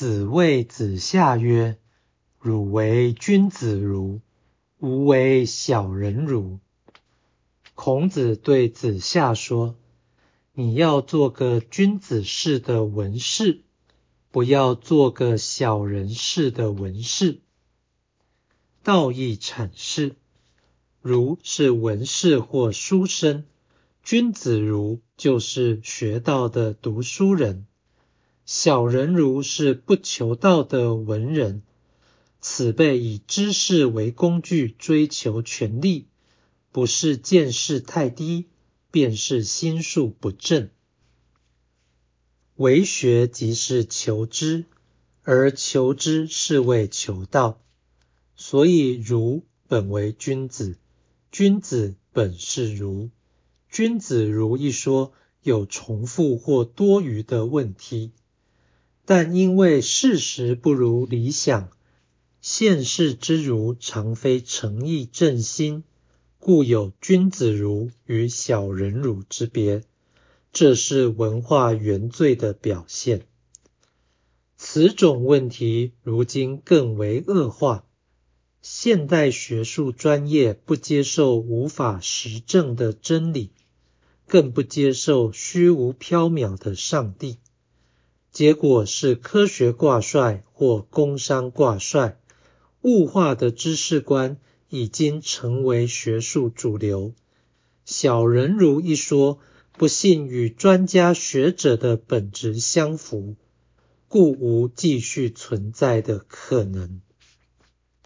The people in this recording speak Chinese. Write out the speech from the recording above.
子谓子夏曰：“汝为君子如，吾为小人如。”孔子对子夏说：“你要做个君子式的文士，不要做个小人式的文士。”道义阐释：“儒是文士或书生，君子如就是学道的读书人。”小人如是不求道的文人，此辈以知识为工具，追求权力，不是见识太低，便是心术不正。为学即是求知，而求知是为求道，所以儒本为君子，君子本是儒。君子如一说有重复或多余的问题。但因为事实不如理想，现世之儒常非诚意正心，故有君子儒与小人儒之别。这是文化原罪的表现。此种问题如今更为恶化。现代学术专业不接受无法实证的真理，更不接受虚无缥缈的上帝。结果是科学挂帅或工商挂帅，物化的知识观已经成为学术主流。小人如一说，不幸与专家学者的本质相符，故无继续存在的可能。